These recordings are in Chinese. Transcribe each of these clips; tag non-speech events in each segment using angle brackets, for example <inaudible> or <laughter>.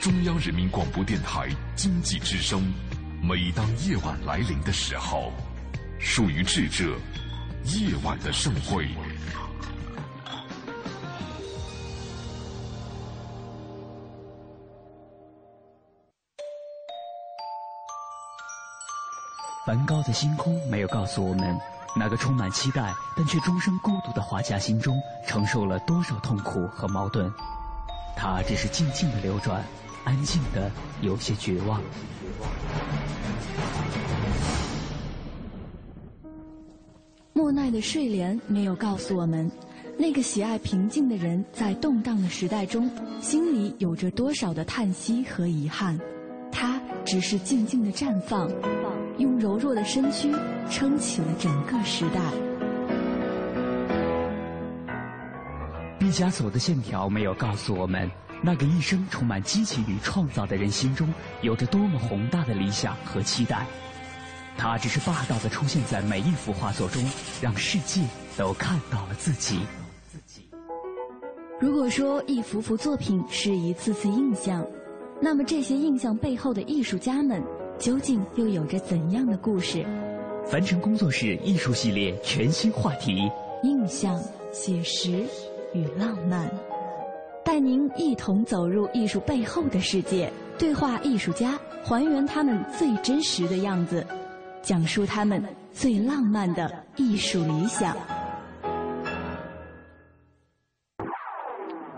中央人民广播电台经济之声。每当夜晚来临的时候，属于智者夜晚的盛会。梵高的星空没有告诉我们，那个充满期待但却终生孤独的画家心中承受了多少痛苦和矛盾。他只是静静的流转，安静的有些绝望。莫奈的睡莲没有告诉我们，那个喜爱平静的人在动荡的时代中，心里有着多少的叹息和遗憾。他只是静静的绽放，用柔弱的身躯撑起了整个时代。毕加索的线条没有告诉我们，那个一生充满激情与创造的人心中有着多么宏大的理想和期待。他只是霸道的出现在每一幅画作中，让世界都看到了自己。如果说一幅幅作品是一次次印象，那么这些印象背后的艺术家们，究竟又有着怎样的故事？凡尘工作室艺术系列全新话题：印象、写实与浪漫，带您一同走入艺术背后的世界，对话艺术家，还原他们最真实的样子，讲述他们最浪漫的艺术理想。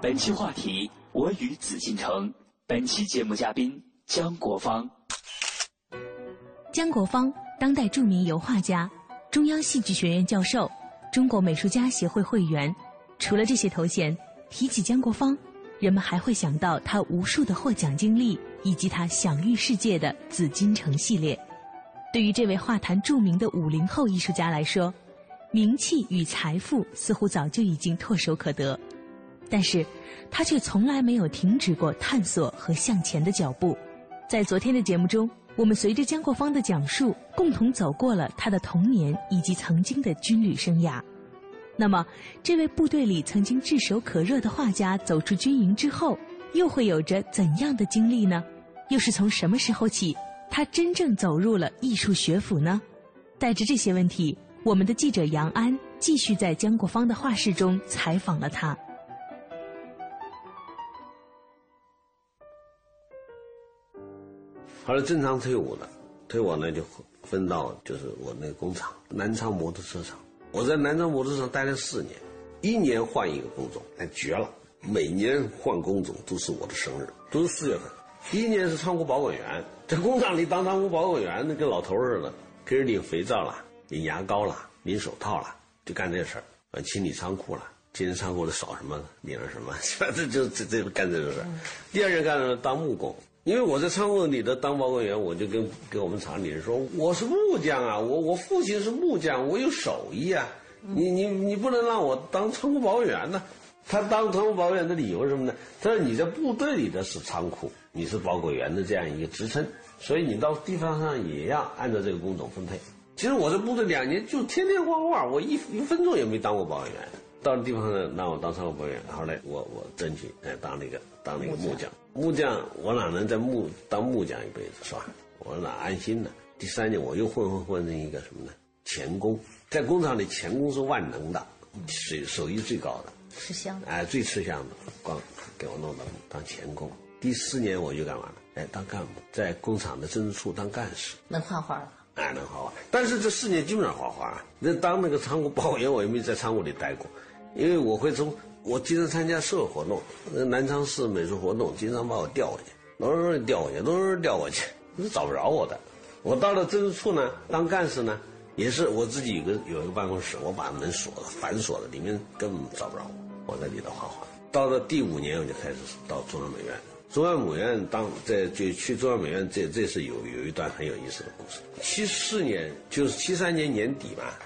本期话题：我与紫禁城。本期节目嘉宾姜国芳。姜国芳，当代著名油画家，中央戏剧学院教授，中国美术家协会会员。除了这些头衔，提起姜国芳，人们还会想到他无数的获奖经历，以及他享誉世界的紫禁城系列。对于这位画坛著名的五零后艺术家来说，名气与财富似乎早就已经唾手可得。但是，他却从来没有停止过探索和向前的脚步。在昨天的节目中，我们随着姜国芳的讲述，共同走过了他的童年以及曾经的军旅生涯。那么，这位部队里曾经炙手可热的画家走出军营之后，又会有着怎样的经历呢？又是从什么时候起，他真正走入了艺术学府呢？带着这些问题，我们的记者杨安继续在姜国芳的画室中采访了他。后来正常退伍了，退伍呢就分到就是我那个工厂南昌摩托车厂。我在南昌摩托车厂待了四年，一年换一个工种，哎绝了！每年换工种都是我的生日，都是四月份。第一年是仓库保管员，在工厂里当仓库保管员，那跟老头似的，给人领肥皂了，领牙膏了，领手套了，就干这事儿。清理仓库了，今天仓库里少什么领了什么，<laughs> 这就这这干这个事儿。第二年干了当木工。因为我在仓库里的当保管员，我就跟跟我们厂里人说，我是木匠啊，我我父亲是木匠，我有手艺啊，你你你不能让我当仓库保管员呢。他当仓库保管员的理由是什么呢？他说你在部队里的是仓库，你是保管员的这样一个职称，所以你到地方上也要按照这个工种分配。其实我在部队两年就天天画画，我一一分钟也没当过保管员。到了地方上让我当仓库保管员，后来我我争取哎当那个当那个木匠。木匠，我哪能在木当木匠一辈子是吧？我哪安心呢？第三年我又混混混成一个什么呢？钳工，在工厂里钳工是万能的，手手艺最高的，吃香的，哎，最吃香的，光给我弄到当钳工。第四年我就干嘛了？哎，当干部，在工厂的政治处当干事，能画画了，哎，能画画。但是这四年基本上画画，那当那个仓库保管员，我也没在仓库里待过，因为我会从。我经常参加社会活动，南昌市美术活动经常把我调过去，老是调过去，老是调过去，是找不着我的。我到了政治处呢，当干事呢，也是我自己有个有一个办公室，我把门锁了，反锁了，里面根本找不着我，我在里头画画。到了第五年，我就开始到中央美院，中央美院当在就去中央美院，这这是有有一段很有意思的故事。七四年就是七三年年底吧，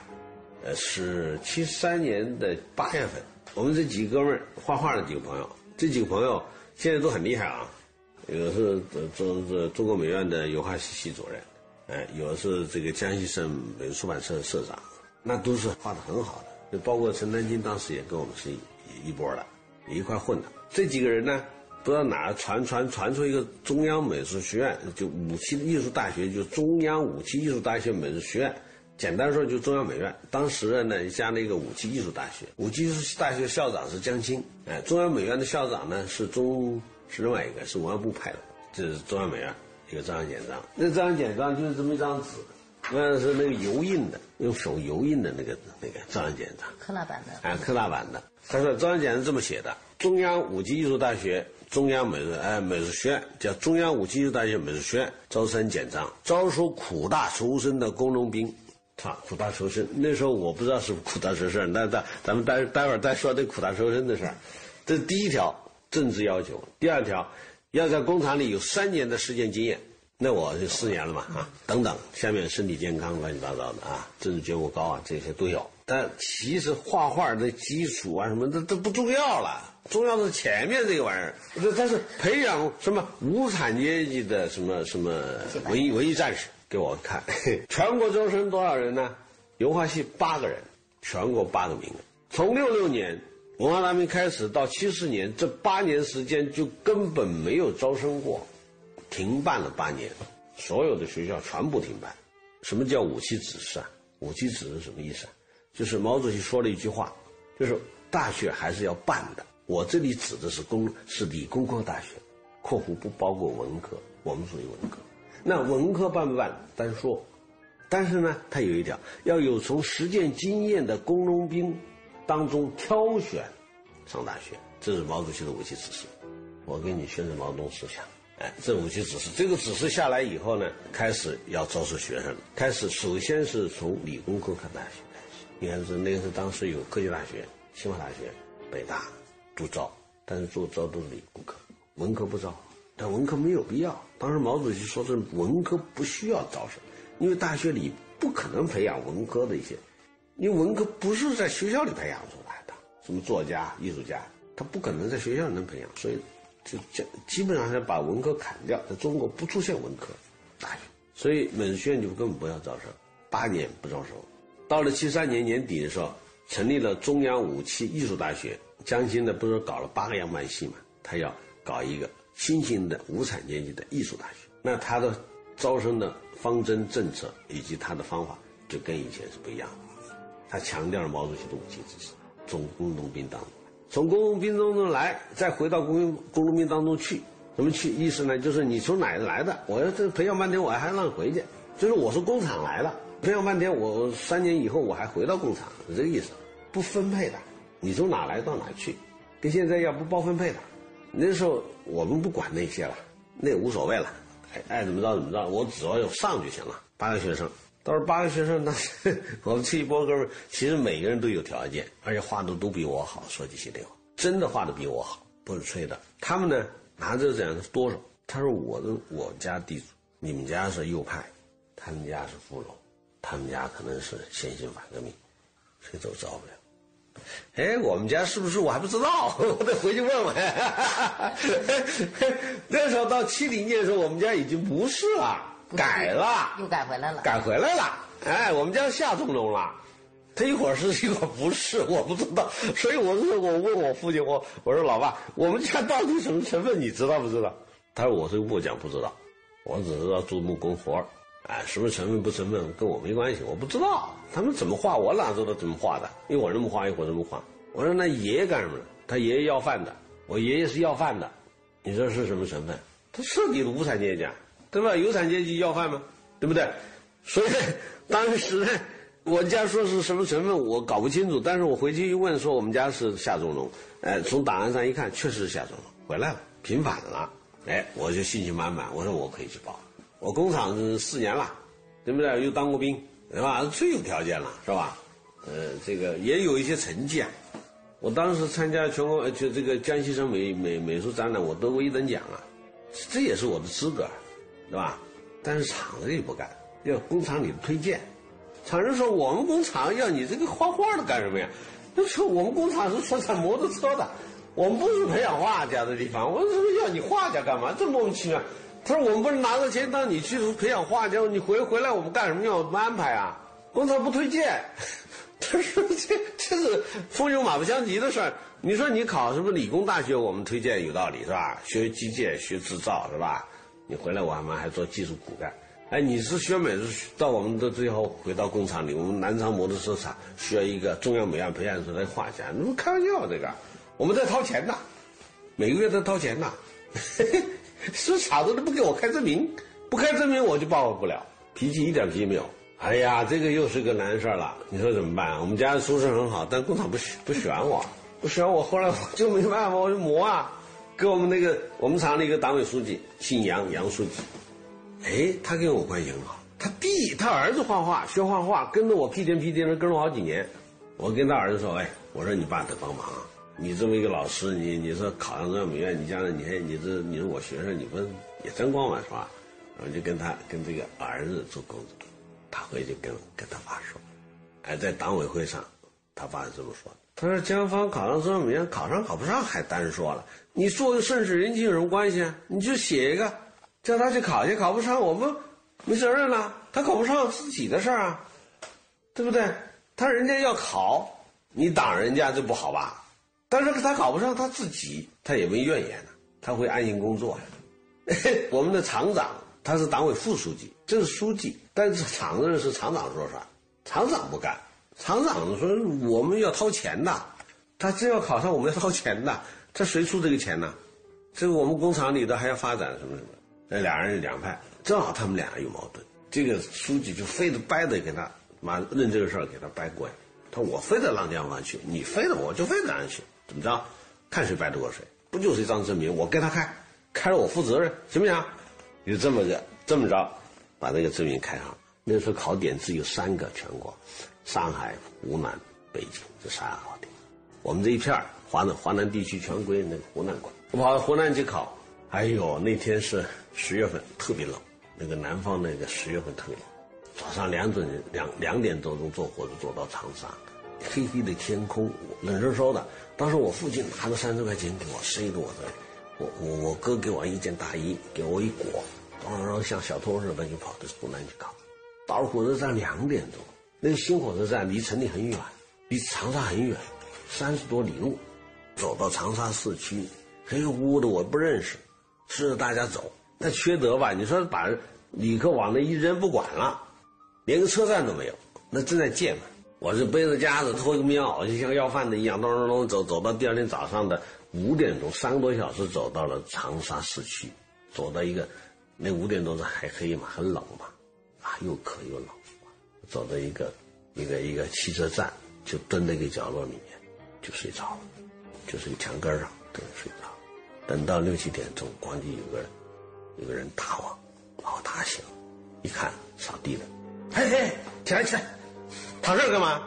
呃，是七三年的八月份。我们这几个哥们儿画画的几个朋友，这几个朋友现在都很厉害啊。有的是中中中国美院的油画系系主任，哎，有的是这个江西省美术出版社的社长，那都是画的很好的。就包括陈丹青当时也跟我们是一一波的，一块混的。这几个人呢，不知道哪传传传出一个中央美术学院，就武器艺术大学，就中央武器艺术大学美术学院。简单说就中央美院，当时呢加了一个武器艺术大学，武器艺术大学校长是江青，哎，中央美院的校长呢是中是另外一个是文化部派的，这是中央美院一个照相简章，那照相简章就是这么一张纸，那是那个油印的，用手油印的那个那个照相简章，科大版的，哎，科大版的。他说照相简章这么写的：中央武器艺术大学中央美术哎美术学院叫中央武器艺术大学美术学院招生简章，招收苦大仇深的工农兵。他苦大仇深，那时候我不知道是苦大仇深，那咱咱们待待会儿再说这苦大仇深的事儿。这是第一条政治要求，第二条要在工厂里有三年的实践经验，那我就四年了嘛啊，等等，下面身体健康乱七八糟的啊，政治觉悟高啊，这些都有。但其实画画的基础啊什么的都不重要了，重要的是前面这个玩意儿。这但是培养什么无产阶级的什么什么文艺文艺战士。给我看，<laughs> 全国招生多少人呢？油画系八个人，全国八个名额。从六六年文化大革命开始到七四年，这八年时间就根本没有招生过，停办了八年，所有的学校全部停办。什么叫武器指示啊？武器指示什么意思啊？就是毛主席说了一句话，就是大学还是要办的。我这里指的是工是理工科大学（括弧不包括文科），我们属于文科。那文科办不办单说，但是呢，他有一条，要有从实践经验的工农兵当中挑选上大学，这是毛主席的武器指示。我给你宣传毛泽东思想，哎，这武器指示，这个指示下来以后呢，开始要招收学生，开始首先是从理工科看大学开始。你看是那个是当时有科技大学、清华大学、北大都招，但是做招都是理工科，文科不招。但文科没有必要。当时毛主席说是文科不需要招生，因为大学里不可能培养文科的一些，因为文科不是在学校里培养出来的，什么作家、艺术家，他不可能在学校里能培养，所以就基基本上是把文科砍掉，在中国不出现文科大学，所以美术学院就根本不要招生，八年不招收。到了七三年年底的时候，成立了中央武器艺术大学，江青呢不是搞了八个样板戏嘛，他要搞一个。新型的无产阶级的艺术大学，那他的招生的方针政策以及他的方法就跟以前是不一样的。他强调了毛主席的武器知识，从工农兵当中，从工农兵当中来，再回到工工农兵当中去，怎么去？意思呢，就是你从哪来的？我要这培养半天，我还让你回去，就是我是工厂来的，培养半天，我三年以后我还回到工厂，是这个意思，不分配的，你从哪来到哪去，跟现在要不包分配的。那时候我们不管那些了，那无所谓了，爱怎么着怎么着，我只要有上就行了。八个学生，到时候八个学生，那 <laughs> 我们这一波哥们，其实每个人都有条件，而且画的都比我好，说句心里话，真的画的比我好，不是吹的。他们呢拿着这样的多少？他说我的我家地主，你们家是右派，他们家是富农，他们家可能是先行反革命，谁都招不了。哎，我们家是不是我还不知道？<laughs> 我得回去问问。<laughs> 那时候到七零年的时候，我们家已经不是了，改了，又改回来了，改回来了。哎，我们家下中农了。他一会儿是一会儿不是，我不知道。所以我说，我问我父亲，我我说老爸，我们家到底什么成分？你知道不知道？他说我是木匠不知道，我只知道做木工活哎，什么成分不成分跟我没关系，我不知道他们怎么画，我哪知道怎么画的？一会儿这么画，一会儿这么画。我说那爷爷干什么？他爷爷要饭的，我爷爷是要饭的，你说是什么成分？他彻底的无产阶级，对吧？有产阶级要饭吗？对不对？所以当时呢，我家说是什么成分，我搞不清楚。但是我回去一问，说我们家是下中农。哎，从档案上一看，确实是下中农，回来了，平反了。哎，我就信心满满，我说我可以去报。我工厂是四年了，对不对？又当过兵，对吧？最有条件了，是吧？呃，这个也有一些成绩啊。我当时参加全国就这个江西省美美美术展览，我得过一等奖啊，这也是我的资格，对吧？但是厂子里不干，要工厂里的推荐。厂人说我们工厂要你这个画画的干什么呀？他说我们工厂是生产摩托车的，我们不是培养画家的地方。我说要你画家干嘛？这莫名其妙。他说：“我们不是拿着钱让你去培养画家，你回回来我们干什么要安排啊？工厂不推荐。”他说：“这这是风牛马不相及的事儿。你说你考什么理工大学，我们推荐有道理是吧？学机械、学制造是吧？你回来我们还做技术骨干。哎，你是学美术，到我们的最后回到工厂里，我们南昌摩托车厂需要一个中央美院培养出来的画家，你们开玩笑这个？我们在掏钱呐，每个月都掏钱呐，市场都不给我开证明，不开证明我就报复不了，脾气一点脾气没有。哎呀，这个又是个难事儿了，你说怎么办？我们家的出身很好，但工厂不不选我，不选我，后来我就没办法，我就磨啊，跟我们那个我们厂的一个党委书记姓杨，杨书记。哎，他跟我关系很好。他弟，他儿子画画，学画画，跟着我屁颠屁颠的跟了好几年。我跟他儿子说：“哎，我说你爸得帮忙，你这么一个老师，你你说考上中央美院，你将来你还你这你是我学生，你不也争光嘛是吧？”然后就跟他跟这个儿子做工作。他回去跟跟他爸说：“哎，在党委会上，他爸是这么说。他说江芳考上中央美院，考上考不上还单说了，你做个顺势人情有什么关系啊？你就写一个。”叫他去考去，考不上我们没责任了。他考不上自己的事儿啊，对不对？他人家要考，你挡人家就不好吧？但是他考不上，他自己他也没怨言的，他会安心工作。<laughs> 我们的厂长他是党委副书记，这是书记，但是厂子是厂长说了算，厂长不干。厂长说我们要掏钱的，他真要考上，我们要掏钱的。他谁出这个钱呢？这个我们工厂里头还要发展什么什么。那俩人两派，正好他们俩有矛盾。这个书记就非得掰着给他妈认这个事儿，给他掰过。他说我非得让江方去，你非得我就非得让去，怎么着？看谁掰得过谁。不就是一张证明？我跟他开，开了我负责任，行不行？就这么个这么着，把那个证明开上。那时候考点只有三个全国：上海、湖南、北京这三个考点。我们这一片华南华南地区全归那个湖南管。我跑到湖南去考。哎呦，那天是十月份，特别冷。那个南方那个十月份特别冷，早上两点两两点多钟坐火车坐到长沙，黑黑的天空，冷飕飕的。当时我父亲拿着三十块钱给我塞给我这，我我我哥给我一件大衣，给我一裹，然后像小偷似的就跑到湖南去搞。到了火车站两点钟，那个新火车站离城里很远，离长沙很远，三十多里路，走到长沙市区，黑乎乎的，我不认识。是着大家走，那缺德吧？你说把旅客往那一扔不管了，连个车站都没有，那正在建嘛。我是背着夹子脱个棉袄，就像要饭的一样，咚咚咚走走到第二天早上的五点钟，三个多小时走到了长沙市区，走到一个那五点多是还黑嘛，很冷嘛，啊又渴又冷，走到一个一个一个汽车站，就蹲在一个角落里面就睡着了，就是个墙根上蹲睡着。等到六七点钟，咣叽有个有个人打我，把我打醒，一看扫地的，嘿嘿，起来起来，躺这儿干嘛？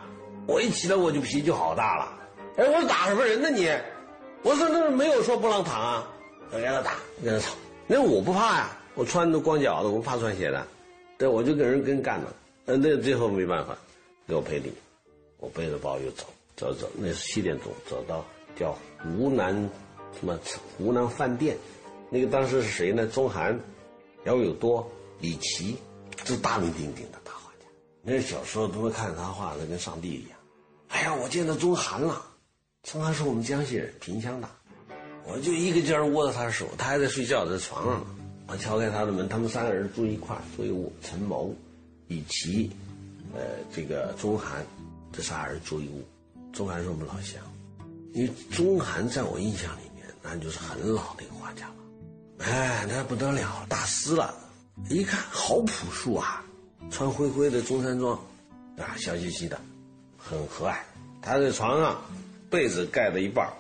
我一起来我就脾气就好大了，哎，我打什么人呢你？我说那没有说不让躺啊，我跟他打，跟他吵，那我不怕呀，我穿着光脚的，我不怕穿鞋的，对，我就跟人跟干了，嗯，那最后没办法，给我赔礼，我背着包又走走走，那是七点钟走到叫湖南。什么湖南饭店，那个当时是谁呢？钟涵、姚有多、李琦，这大名鼎鼎的那小时候都能看他画的跟上帝一样。哎呀，我见到钟涵了，钟涵是我们江西人，萍乡的。我就一个劲儿握着他的手，他还在睡觉，在床上呢。我敲开他的门，他们三个人住一块儿，住一屋。陈谋、李琦，呃，这个钟涵，这仨人住一屋。钟涵是我们老乡，因为钟涵在我印象里面。那就是很老的一个画家了，哎，那不得了，大师了。一看好朴素啊，穿灰灰的中山装，啊，笑嘻嘻的，很和蔼。他在床上，被子盖了一半，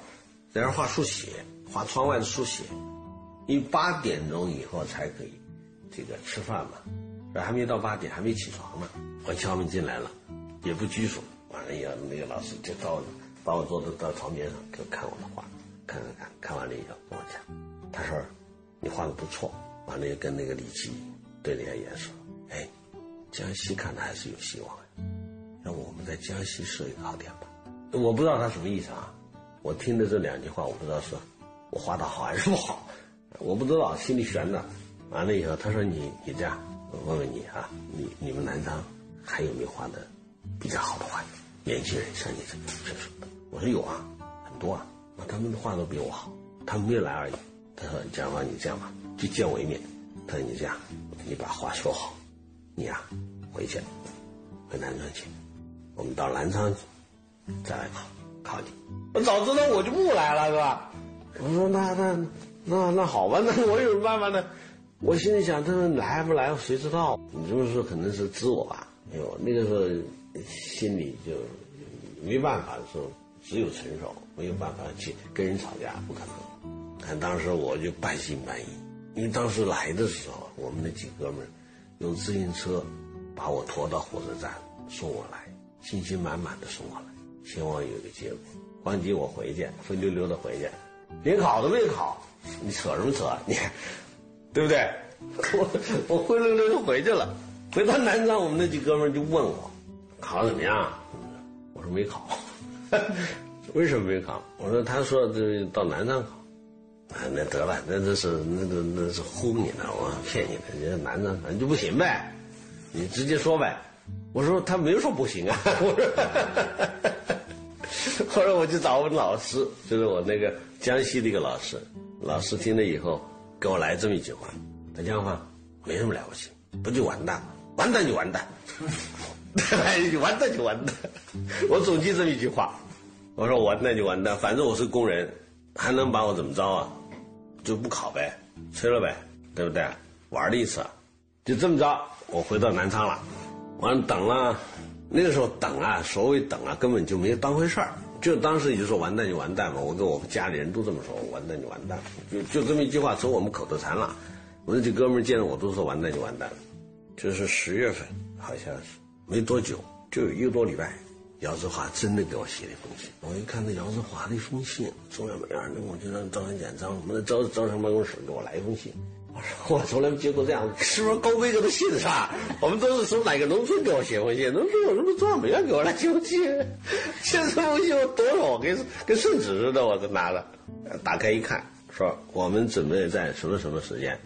在那画速写，画窗外的速写。因为八点钟以后才可以，这个吃饭嘛，这还没到八点，还没起床呢。我敲门进来了，也不拘束，完了以后那个老师就到，把我坐到到床边上，就看我的画。看看看看完了以后跟我讲，他说：“你画的不错。”完了又跟那个李琦对了一下眼说：“哎，江西看来还是有希望的，让我们在江西设一个考点吧。”我不知道他什么意思啊，我听的这两句话，我不知道是我画的好还是不好，我不知道，心里悬着。完了以后，他说：“你你这样，我问问你啊，你你们南昌还有没有画的比较好的画？年轻人像你这这种的？”我说有啊，很多啊。他们的话都比我好，他们没有来而已。他说：“蒋方，你这样吧，就见我一面。他说你这样，你把话说好，你呀回去，回南昌去，我们到南昌再来考考你。我早知道我就不来了，是吧？我说那那那那好吧，那我有什么办法呢？我心里想，他说来不来谁知道？你这么说可能是指我吧？哎呦，那个时候心里就没办法说，只有承受，没有办法去跟人吵架，不可能。但当时我就半信半疑，因为当时来的时候，我们那几哥们用自行车把我驮到火车站送我来，信心满满的送我来，希望有个结果。关机我回去，灰溜溜的回去，连考都没考，你扯什么扯？你。对不对？<laughs> 我我灰溜溜就回去了。回到南昌，我们那几哥们就问我考怎么样？我说没考。<laughs> 为什么没考？我说他说这到南昌考。啊，那得了，那这是那那那是唬你呢，我骗你的。人家南昌反正就不行呗，你直接说呗。我说他没说不行啊。<laughs> 我说，后 <laughs> 来我就找我们老师，就是我那个江西的一个老师。老师听了以后。给我来这么一句话，他讲话没什么了不起，不就完蛋吗？完蛋就完蛋，<laughs> 完蛋就完蛋。我总记这么一句话，我说完蛋就完蛋，反正我是工人，还能把我怎么着啊？就不考呗，吹了呗，对不对？玩了一次，就这么着，我回到南昌了。完了等了，那个时候等啊，所谓等啊，根本就没当回事儿。就当时也就说完蛋就完蛋嘛，我跟我们家里人都这么说，完蛋就完蛋，就就这么一句话成我们口头禅了。我那几哥们见了我都说完蛋就完蛋了，就是十月份，好像是没多久，就有一个多礼拜，姚志华真的给我写了一封信。我一看那姚志华的一封信，中央美院，那我就让赵元简、张我们的招招生办公室给我来一封信。我说 <laughs> 我从来没接过这样，是不是高规格的信是吧？我们都是从哪个农村给我写封信？农村有什么中央美院给我来写封信？写这封信我多少？跟跟圣旨似的，我都拿着，打开一看，说我们准备在什么什么时间，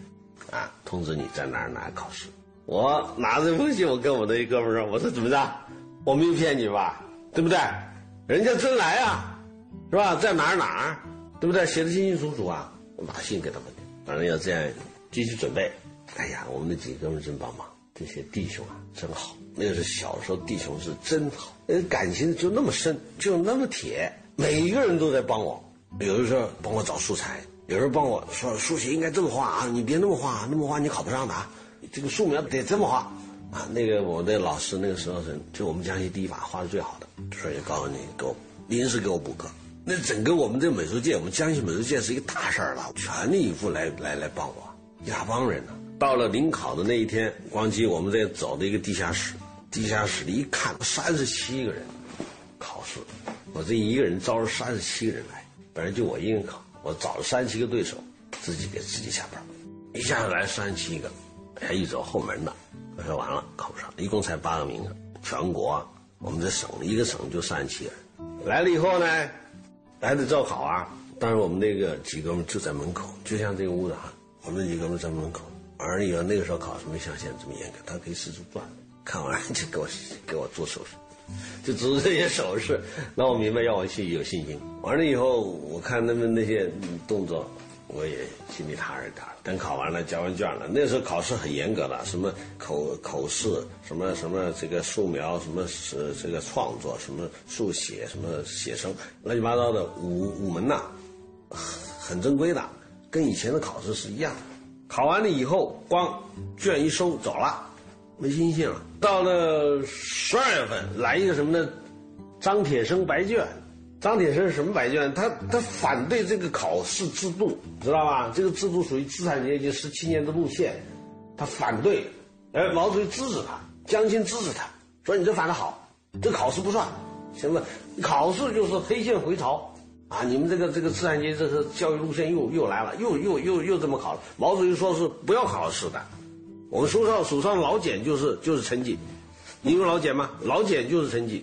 啊，通知你在哪儿哪儿考试。我拿着这封信，我跟我的一哥们说，我说怎么着？我没有骗你吧？对不对？人家真来啊，是吧？在哪儿哪儿？对不对？写的清清楚楚啊！我把信给他们，反正要这样。继续准备，哎呀，我们那几个哥们真帮忙，这些弟兄啊，真好。那个是小时候弟兄是真好，感情就那么深，就那么铁，每一个人都在帮我。有的时候帮我找素材，有人帮我说数学应该这么画啊，你别那么画，那么画你考不上的。这个素描得这么画啊。那个我的老师那个时候是就我们江西第一把画的最好的，所以告诉你给我临时给我补课。那整个我们这美术界，我们江西美术界是一个大事儿了，全力以赴来来来帮我。亚帮人呢，到了临考的那一天，光机我们在走的一个地下室，地下室里一看，三十七个人考试，我这一个人招了三十七个人来，本来就我一个人考，我找了三十七个对手，自己给自己下班，一下子来三十七个，还一走后门的，我说完了考不上，一共才八个名额，全国我们这省一个省就三十七个人，来了以后呢，还得照考啊，当时我们那个几哥们就在门口，就像这个屋子哈。我们几个人在门口，完了以后那个时候考试没像现在这么严格，他可以四处转，看完就给我给我做手势，就指这些手势，让我明白让我去有信心。完了以后，我看他们那些动作，我也心里踏实点等考完了，交完卷了，那时候考试很严格的，什么口口试，什么什么这个素描，什么是这个创作，什么速写，什么写生，乱七八糟的五五门呐，<laughs> 很正规的。跟以前的考试是一样的，考完了以后，光卷一收走了，没新鲜了。到了十二月份，来一个什么呢？张铁生白卷。张铁生什么白卷？他他反对这个考试制度，知道吧？这个制度属于资产阶级十七年的路线，他反对。哎，毛主席支持他，江青支持他，说你这反的好，这考试不算，行了？考试就是黑线回潮。啊！你们这个这个资产阶级这个教育路线又又来了，又又又又这么考了。毛主席说是不要考试的，我们手上手上老茧就是就是成绩。你有老茧吗？老茧就是成绩，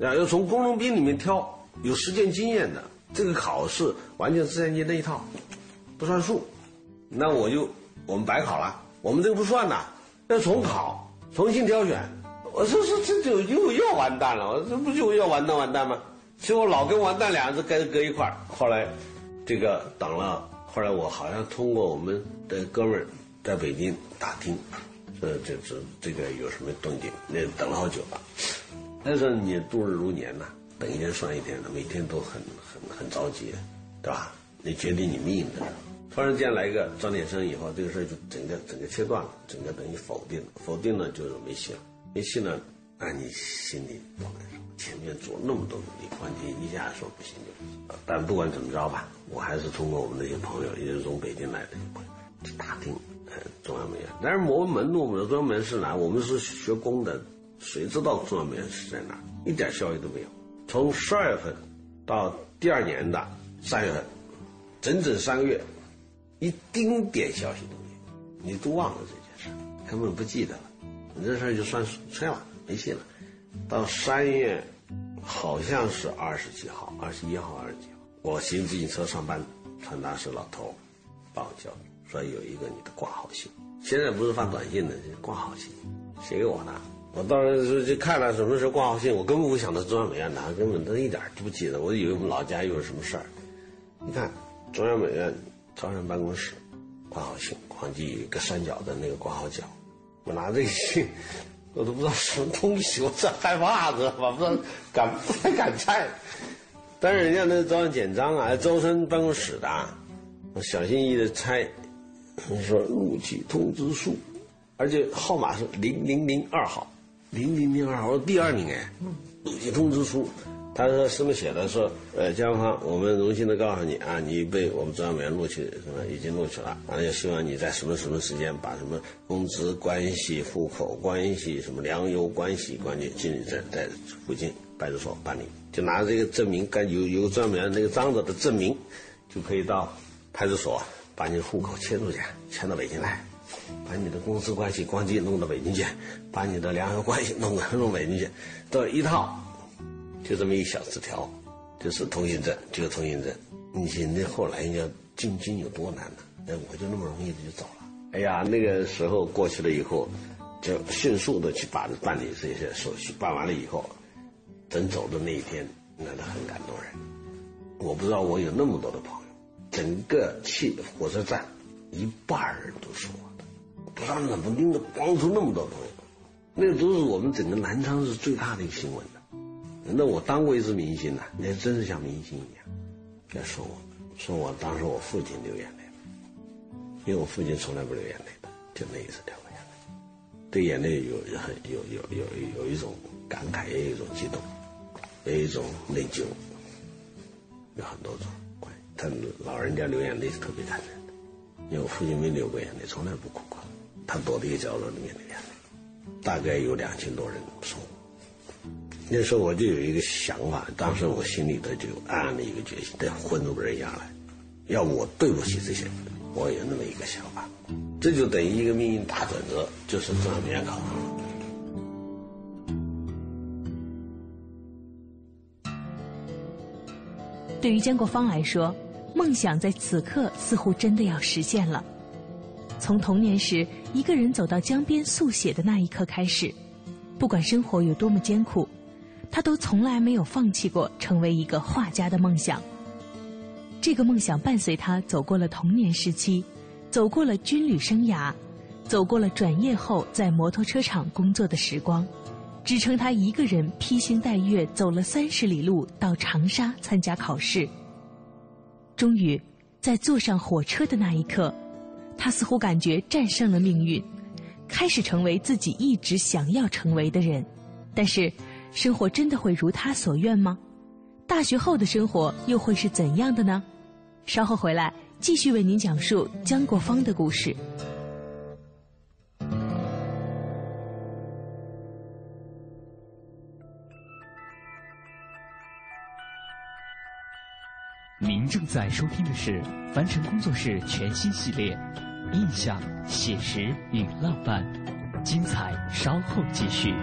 啊，要从工农兵里面挑有实践经验的。这个考试完全资产阶级那一套，不算数。那我就我们白考了，我们这个不算呐，要重考，重新挑选。我说说这就又要完蛋了，我这不就要完蛋完蛋吗？其实我老跟王旦俩人搁搁一块儿。后来，这个等了，后来我好像通过我们的哥们儿在北京打听，说这这这个有什么动静，那等了好久了。那时候你度日如年呐，等一天算一天的，每天都很很很着急，对吧？你决定你命的，突然间来一个张点生以后，这个事儿就整个整个切断了，整个等于否定了，否定了就是没戏了，没戏了，那你心里多难受。前面做那么多努力，关键一下说不行就不行。但不管怎么着吧，我还是通过我们那些朋友，也就是从北京来的朋友，去打听中央美院。但是我们门路，我们的中央美院是哪？我们是学工的。谁知道中央美院是在哪？一点消息都没有。从十二月份到第二年的三月份，整整三个月，一丁点消息都没有。你都忘了这件事，根本不记得了。你这事儿就算吹了，没戏了。到三月，好像是二十几号，二十一号、二十几号，我骑自行车上班，传达室老头把我叫，说有一个你的挂号信。现在不是发短信的，挂号信，写给我的。我当时就看了什么时候挂号信，我根本不想到中央美院拿，根本都一点都不记得。我以为我们老家又有什么事儿。你看，中央美院招生办公室挂号信，黄记有一个三角的那个挂号角。我拿这个信，我都不知道什么东西，我这害怕知道吧？不知道敢不太敢拆。但是人家那招生简章啊，招生办公室的，我小心翼翼的拆。你说录取通知书，而且号码是零零零二号。零零零二，我第二名哎，录取通知书，他说什么写的？说呃，江芳，我们荣幸的告诉你啊，你被我们中央美院录取，什么已经录取了，完了也希望你在什么什么时间把什么工资关系、户口关系、什么粮油关系关系，进在在附近派出所办理，就拿这个证明，干有有专门那个章子的证明，就可以到派出所把你户口迁出去，迁到北京来。把你的公司关系光机弄到北京去，把你的良好关系弄弄北京去，都一套，就这么一小纸条，就是通行证，就是通行证。你现在后来要进京有多难呢？那我就那么容易的就走了。哎呀，那个时候过去了以后，就迅速的去把办理这些手续，办完了以后，等走的那一天，那都很感动人。我不知道我有那么多的朋友，整个去火车站。一半人都说我的，不知道怎么拎着帮出那么多朋友，那都是我们整个南昌市最大的一个新闻的。那我当过一次明星呢，那真是像明星一样。在说我，说我当时我父亲流眼泪了，因为我父亲从来不流眼泪的，就那一次流过眼泪。对眼泪有很有有有有一种感慨，也有一种激动，有一种内疚，有很多种关系。他老人家流眼泪是特别感人。因为我父亲没流过眼泪，从来不哭过。他躲在一个角落里面流眼泪，大概有两千多人送。那时候我就有一个想法，当时我心里头就暗暗的一个决心，得混出个人样来。要我对不起这些人，我有那么一个想法。这就等于一个命运大转折，就是中央美院考。对于江国芳来说。梦想在此刻似乎真的要实现了。从童年时一个人走到江边速写的那一刻开始，不管生活有多么艰苦，他都从来没有放弃过成为一个画家的梦想。这个梦想伴随他走过了童年时期，走过了军旅生涯，走过了转业后在摩托车厂工作的时光，支撑他一个人披星戴月走了三十里路到长沙参加考试。终于，在坐上火车的那一刻，他似乎感觉战胜了命运，开始成为自己一直想要成为的人。但是，生活真的会如他所愿吗？大学后的生活又会是怎样的呢？稍后回来继续为您讲述江国芳的故事。您正在收听的是凡尘工作室全新系列《印象、写实与浪漫》，精彩稍后继续。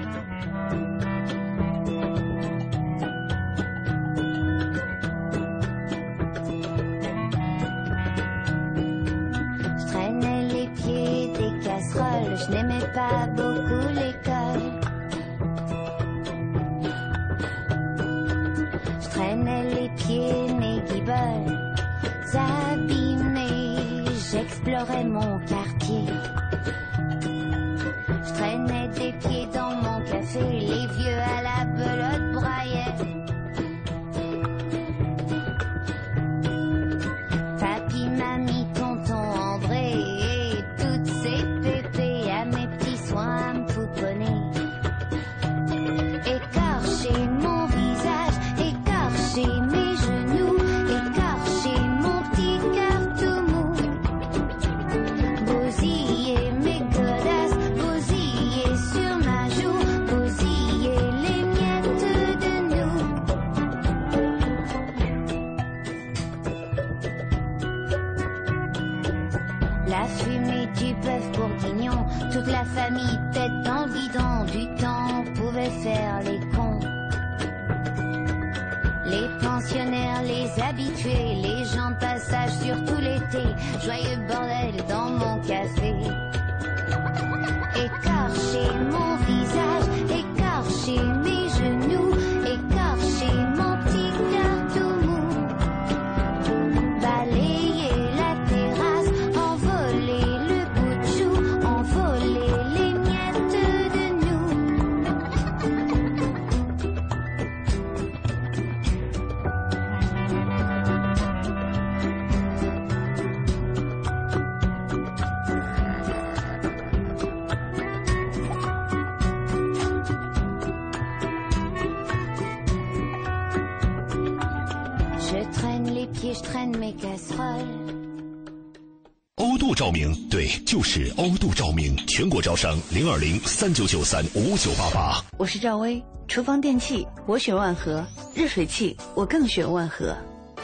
欧度照明，对，就是欧度照明，全国招商零二零三九九三五九八八。我是赵薇，厨房电器我选万和，热水器我更选万和。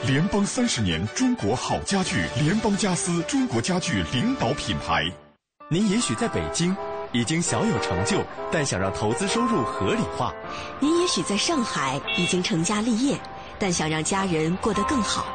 联邦三十年中国好家具，联邦家私中国家具领导品牌。您也许在北京已经小有成就，但想让投资收入合理化；您也许在上海已经成家立业，但想让家人过得更好；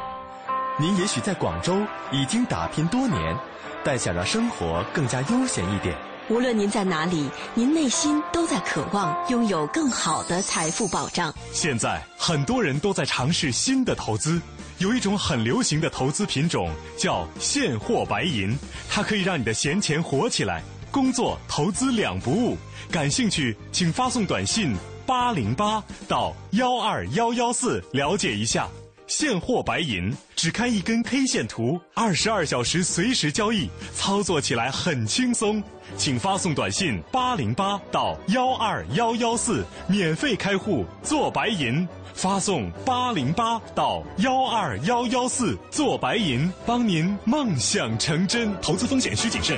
您也许在广州已经打拼多年，但想让生活更加悠闲一点。无论您在哪里，您内心都在渴望拥有更好的财富保障。现在很多人都在尝试新的投资，有一种很流行的投资品种叫现货白银，它可以让你的闲钱活起来，工作投资两不误。感兴趣，请发送短信八零八到幺二幺幺四了解一下。现货白银只看一根 K 线图，二十二小时随时交易，操作起来很轻松。请发送短信八零八到幺二幺幺四，免费开户做白银。发送八零八到幺二幺幺四做白银，帮您梦想成真。投资风险需谨慎。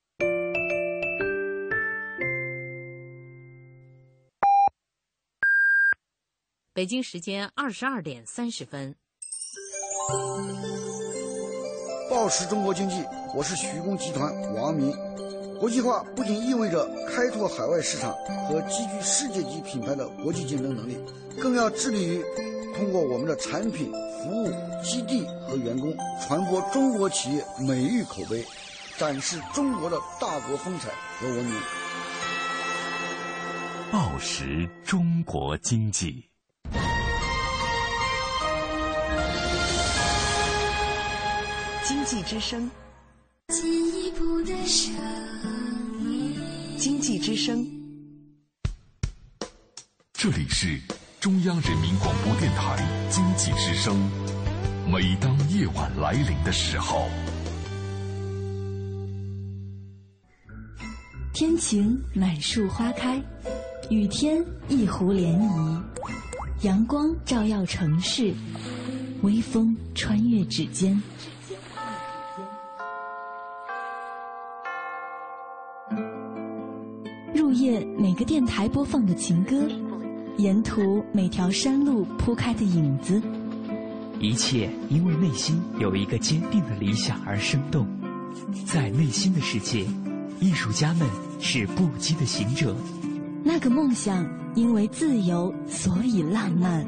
北京时间二十二点三十分。报时中国经济，我是徐工集团王明。国际化不仅意味着开拓海外市场和积聚世界级品牌的国际竞争能力，更要致力于通过我们的产品、服务、基地和员工，传播中国企业美誉口碑，展示中国的大国风采和文明。报时中国经济。经济之声，进一步的声音。经济之声，这里是中央人民广播电台经济之声。每当夜晚来临的时候，天晴满树花开，雨天一湖涟漪，阳光照耀城市，微风穿越指尖。每个电台播放的情歌，沿途每条山路铺开的影子，一切因为内心有一个坚定的理想而生动。在内心的世界，艺术家们是不羁的行者。那个梦想因为自由，所以浪漫；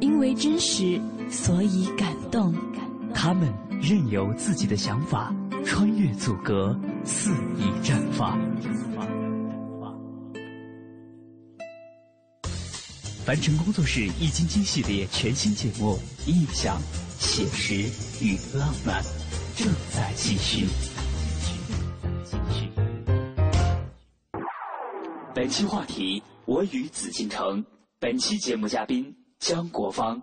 因为真实，所以感动。他们任由自己的想法穿越阻隔，肆意绽放。凡尘工作室《易筋经》系列全新节目《印象、写实与浪漫》正在继续。本期话题：我与紫禁城。本期节目嘉宾江国芳。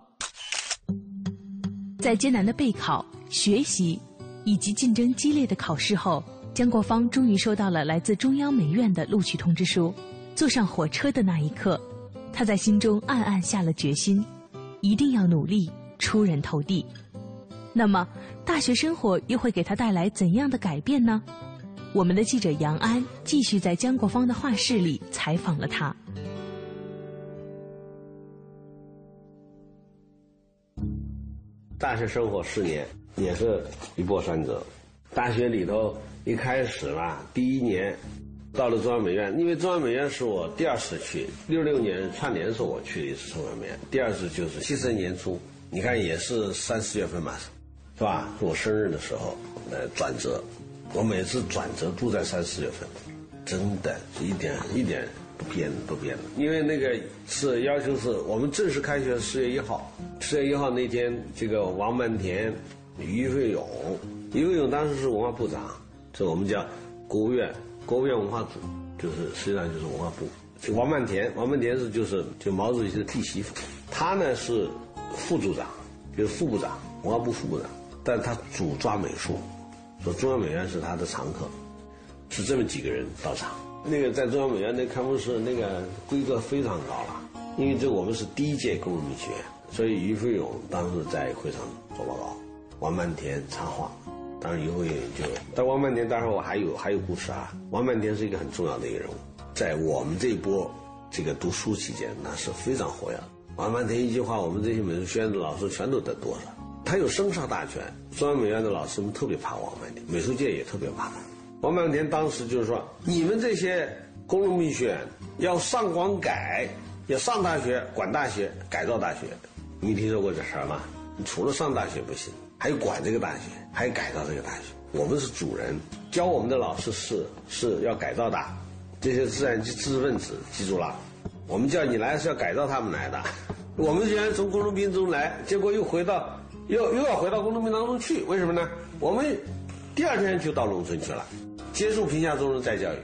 在艰难的备考、学习以及竞争激烈的考试后，江国芳终于收到了来自中央美院的录取通知书。坐上火车的那一刻，他在心中暗暗下了决心，一定要努力出人头地。那么，大学生活又会给他带来怎样的改变呢？我们的记者杨安继续在江国芳的画室里采访了他。大学生活四年也是一波三折。大学里头一开始吧，第一年到了中央美院，因为中央美院是我第二次去，六六年串联时候我去的一次中央美院，第二次就是七十年初，你看也是三四月份嘛，是吧？是我生日的时候呃转折，我每次转折都在三四月份，真的一点一点不变不变的，因为那个是要求是我们正式开学四月一号，四月一号那天，这个王曼田、于飞勇，于飞勇当时是文化部长，这我们叫国务院国务院文化组，就是实际上就是文化部。就王曼田，王曼田是就是就毛主席的弟媳妇，他呢是副组长，就是副部长，文化部副部长，但他主抓美术，说中央美院是他的常客，是这么几个人到场。那个在中央美院那开幕式那个规格非常高了，因为这我们是第一届公路美学院，所以于飞勇当时在会上做报告，王曼田插话，当然以后也就，但王曼田当然我还有还有故事啊，王曼田是一个很重要的一个人物，在我们这一波这个读书期间那是非常活跃。王曼田一句话，我们这些美术学院的老师全都得多了，他有生杀大权，中央美院的老师们特别怕王曼田，美术界也特别怕他。王曼田当时就是说：“你们这些工农美学院要上管改，要上大学管大学，改造大学。你听说过这事儿吗？除了上大学不行，还有管这个大学，还有改造这个大学。我们是主人，教我们的老师是是要改造的，这些自然知识分子记住了，我们叫你来是要改造他们来的。我们虽然从工农兵中来，结果又回到又又要回到工农兵当中去，为什么呢？我们第二天就到农村去了。”接受贫下中人再教育，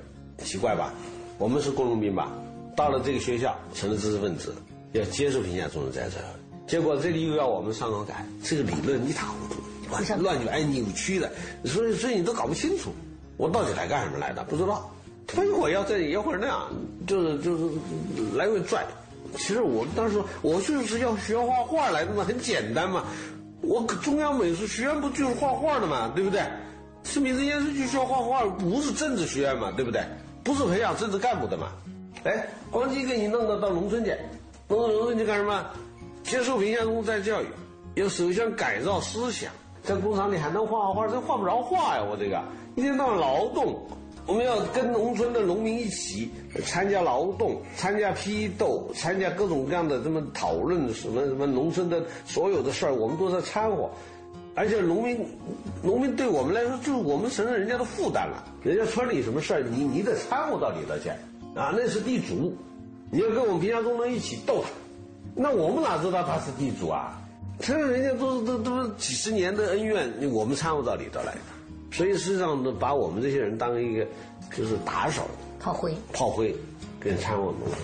奇怪吧？我们是工农兵吧？到了这个学校成了知识分子，要接受贫下中人再教育，结果这里又要我们上考改，这个理论一塌糊涂，乱乱就哎扭曲的，所以所以你都搞不清楚，我到底来干什么来的？不知道，他一会儿要这样，一会儿那样，就是就是来回拽。其实我当时我就是要学画画来的嘛，很简单嘛，我中央美术学院不就是画画的嘛，对不对？是民生研究局学画画，不是政治学院嘛，对不对？不是培养政治干部的嘛？哎，光机给你弄到到农村去，弄到农村去干什么？接受贫下中再教育，要首先改造思想。在工厂里还能画画画，这画不着画呀！我这个一天到晚劳动，我们要跟农村的农民一起参加劳动，参加批斗，参加各种各样的这么讨论，什么什么农村的所有的事儿，我们都在掺和。而且农民，农民对我们来说就是我们成了人家的负担了。人家村里什么事儿，你你得掺和到里头去，啊，那是地主，你要跟我们平下中农一起斗他，那我们哪知道他是地主啊？承认人家都都都是几十年的恩怨，我们掺和到里头来的。所以实际上呢，把我们这些人当一个就是打手、炮灰、炮灰，跟掺和农村。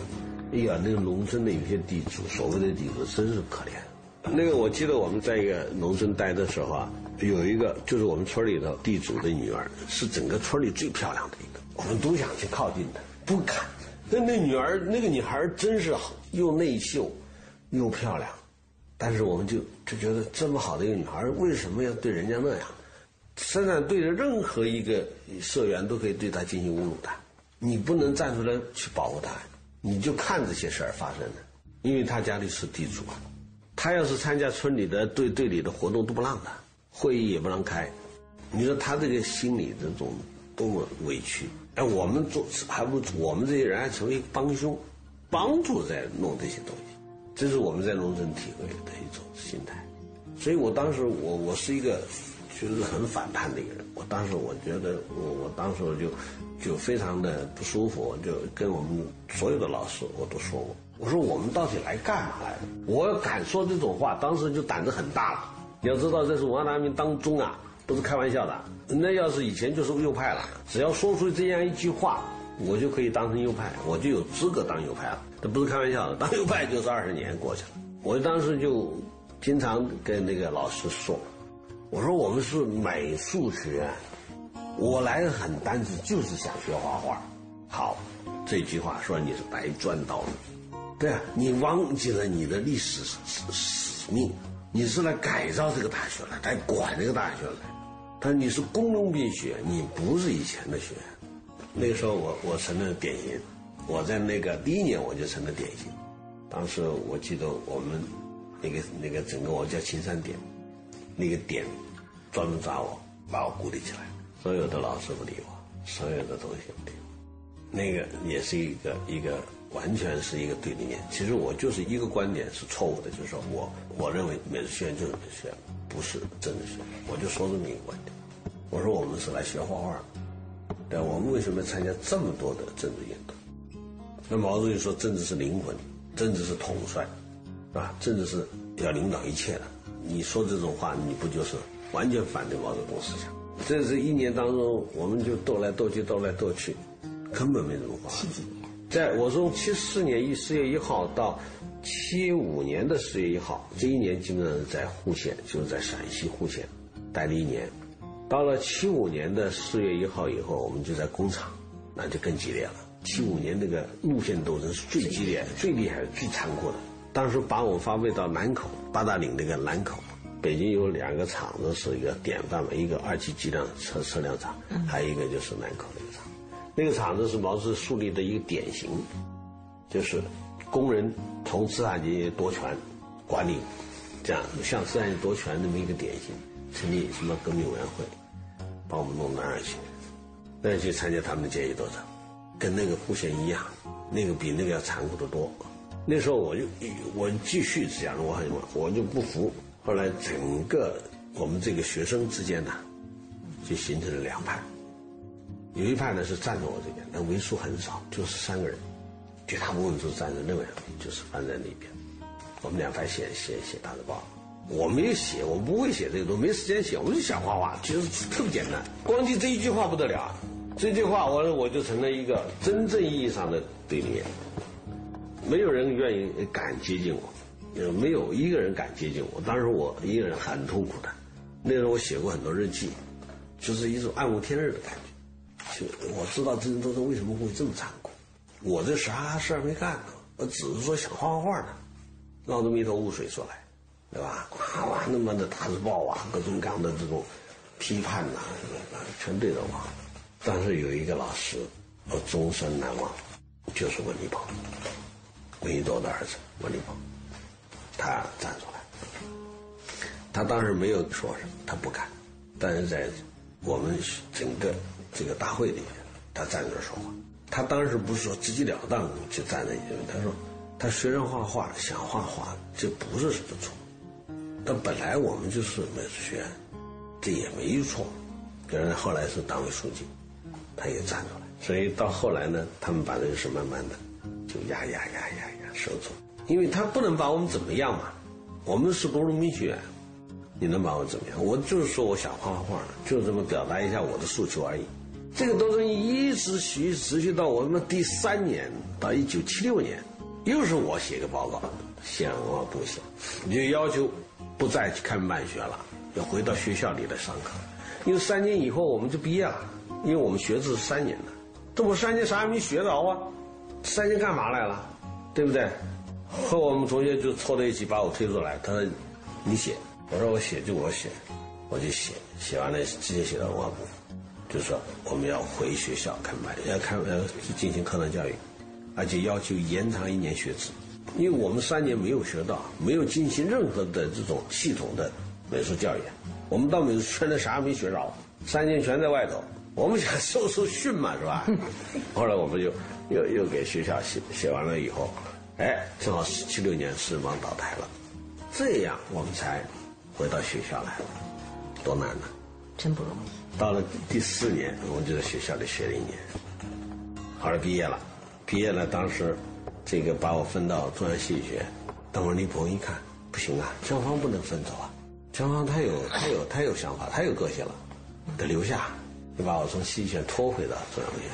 哎呀，那个农村的有些地主，所谓的地主，真是可怜。那个我记得我们在一个农村待的时候啊，有一个就是我们村里头地主的女儿，是整个村里最漂亮的一个，我们都想去靠近她，不敢。那那女儿那个女孩真是又内秀，又漂亮，但是我们就就觉得这么好的一个女孩，为什么要对人家那样？生产队的任何一个社员都可以对她进行侮辱的，你不能站出来去保护她，你就看这些事儿发生的，因为他家里是地主啊，他要是参加村里的队队里的活动都不让他，会议也不让开，你说他这个心里这种多么委屈？哎，我们做还不我们这些人还成为帮凶，帮助在弄这些东西，这是我们在农村体会的一种心态。所以我当时我我是一个就是很反叛的一个人，我当时我觉得我我当时我就就非常的不舒服，我就跟我们所有的老师我都说过，我说我们到底来干嘛来的？我敢说这种话，当时就胆子很大了。你要知道，这是文化大革命当中啊，不是开玩笑的。那要是以前就是右派了，只要说出这样一句话，我就可以当成右派，我就有资格当右派了。这不是开玩笑的，当右派就是二十年过去了。我当时就经常跟那个老师说，我说我们是美术学院，我来的很单纯，就是想学画画。好，这句话说你是白赚到了，对啊，你忘记了你的历史使使命，你是来改造这个大学来，来管这个大学来。他说你是工农兵学，你不是以前的学院。那个时候我我成了典型，我在那个第一年我就成了典型。当时我记得我们那个那个整个我叫青山点，那个点专门抓我，把我孤立起来，所有的老师不理我，所有的东西不理我。那个也是一个一个完全是一个对立面。其实我就是一个观点是错误的，就是说我我认为美术学院就是美术学院，不是政治学院。我就说这么一个观点。我说我们是来学画画的，但我们为什么参加这么多的政治运动？那毛主席说，政治是灵魂，政治是统帅，是吧？政治是要领导一切的。你说这种话，你不就是完全反对毛泽东思想？这是一年当中，我们就斗来斗去，斗来斗去，根本没怎么画。在我从七四年一四月一号到七五年的四月一号，这一年基本上是在户县，就是在陕西户县待了一年。到了七五年的四月一号以后，我们就在工厂，那就更激烈了。七五年那个路线斗争是最激烈、最厉害、最残酷的。当时把我发配到南口八达岭那个南口，北京有两个厂子是一个典范嘛，一个二级机量车车辆厂，还有一个就是南口那个厂。那个厂子是毛主席树立的一个典型，就是工人从资产阶级夺权管理，这样向资产阶级夺权那么一个典型。成立什么革命委员会，把我们弄那儿去，那儿去参加他们的阶级斗争，跟那个户县一样，那个比那个要残酷得多。那时候我就我继续这样，我很我就不服。后来整个我们这个学生之间呢，就形成了两派，有一派呢是站在我这边，但为数很少，就是三个人，绝大部分都是站在另外就是站在那边。我们两派写写写大字报。我没有写，我不会写这个东西，没时间写，我就想画画，其实特别简单。光记这一句话不得了啊，这句话我我就成了一个真正意义上的对立面，没有人愿意敢接近我，也，没有一个人敢接近我。当时我一个人很痛苦的，那时候我写过很多日记，就是一种暗无天日的感觉。就我知道这些斗争为什么会这么残酷，我这啥事儿没干呢，我只是说想画画画呢，闹这么一头雾水出来。对吧？哗哗那么的大字报啊，各种各样的这种批判呐、全对着我。但是有一个老师，我终身难忘，就是温立鹏，温一多的儿子温立鹏，他站出来。他当时没有说什么，他不敢，但是在我们整个这个大会里面，他站着说话。他当时不是说直截了当就站在那边，他说他学生画画想画画，这不是什么错。但本来我们就是美术学院，这也没错。人后来是党委书记，他也站出来。所以到后来呢，他们把这个事慢慢的就压压压压压收住，因为他不能把我们怎么样嘛。我们是工农兵学，你能把我怎么样？我就是说我想画画，就这么表达一下我的诉求而已。这个斗争一直续持续到我们第三年，到一九七六年，又是我写个报告，县文化部写，就要求。不再去看办学了，要回到学校里来上课。因为三年以后我们就毕业了，因为我们学制是三年的。这我三年啥也没学着啊，三年干嘛来了？对不对？和我们同学就凑在一起把我推出来，他说：“你写。”我说：“我写就我写。”我就写，写完了直接写到文化部，就说我们要回学校开班，要开要进行课堂教育，而且要求延长一年学制，因为我们三年没有学到，没有进行任何的这种系统的美术教育，我们到美术圈的啥也没学着，三年全在外头，我们想受受训嘛，是吧？<laughs> 后来我们就又又给学校写写完了以后，哎，正好七六年四人帮倒台了，这样我们才回到学校来了，多难呢！真不容易。到了第四年，我们就在学校里学了一年，后来毕业了，毕业了，当时这个把我分到中央戏剧学院，等会儿李鹏一看，不行啊，江芳不能分走啊，江芳他有他有他有想法，他有个性了，得留下，把我从戏剧学拖回到中央美院。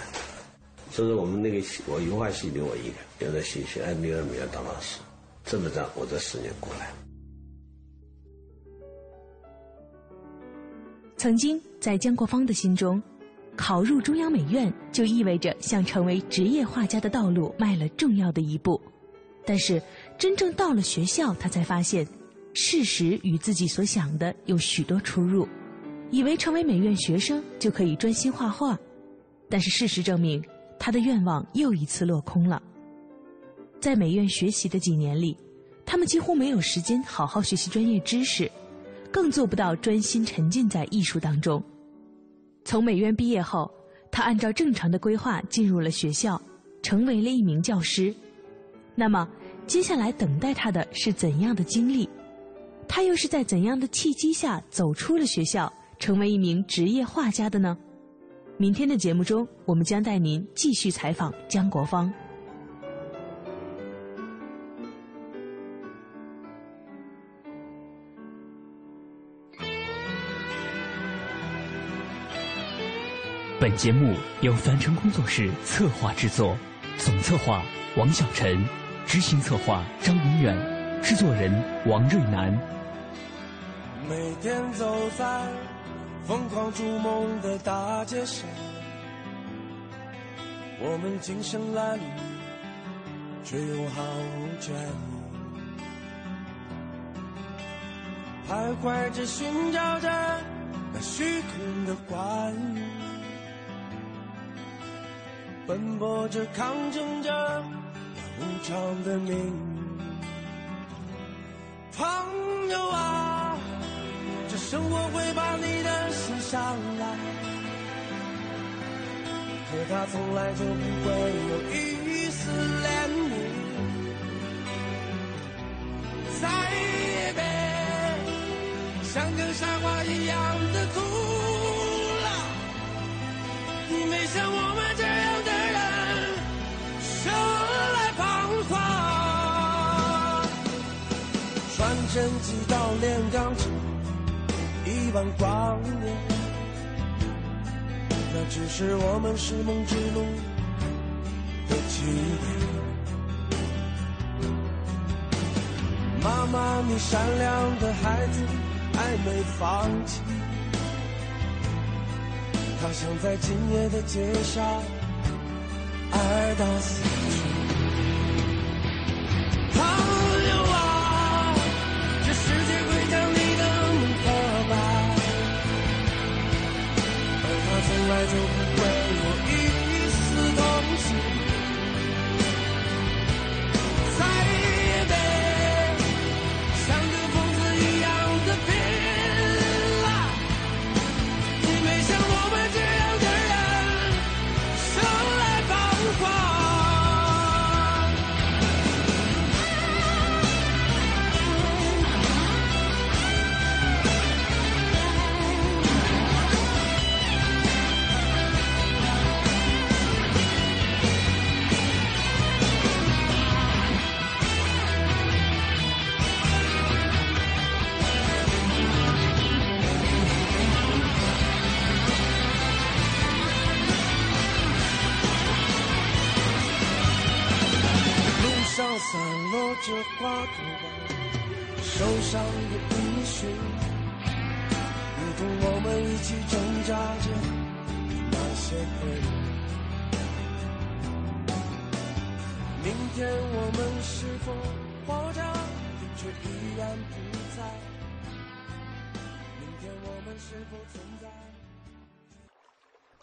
所以说我们那个戏，我油画系留我一个，留在戏剧学院，留在美院当老师，这么着，我这十年过来。曾经在姜国芳的心中，考入中央美院就意味着向成为职业画家的道路迈了重要的一步。但是真正到了学校，他才发现，事实与自己所想的有许多出入。以为成为美院学生就可以专心画画，但是事实证明，他的愿望又一次落空了。在美院学习的几年里，他们几乎没有时间好好学习专业知识。更做不到专心沉浸在艺术当中。从美院毕业后，他按照正常的规划进入了学校，成为了一名教师。那么，接下来等待他的是怎样的经历？他又是在怎样的契机下走出了学校，成为一名职业画家的呢？明天的节目中，我们将带您继续采访姜国芳。本节目由凡尘工作室策划制作，总策划王小晨，执行策划张永远，制作人王瑞南。每天走在疯狂逐梦的大街上，我们精神褴褛，却又毫无倦意，徘徊着寻找着那虚空的关于。奔波着，抗争着那无常的命运。朋友啊，生活会把你的心伤来，可它从来就不会有一丝怜悯。再也别像个傻瓜一样的哭了，你没像我们这样。真几道炼钢厂，一万光年，那只是我们拾梦之路的起点。妈妈，你善良的孩子还没放弃，他想在今夜的街上爱到死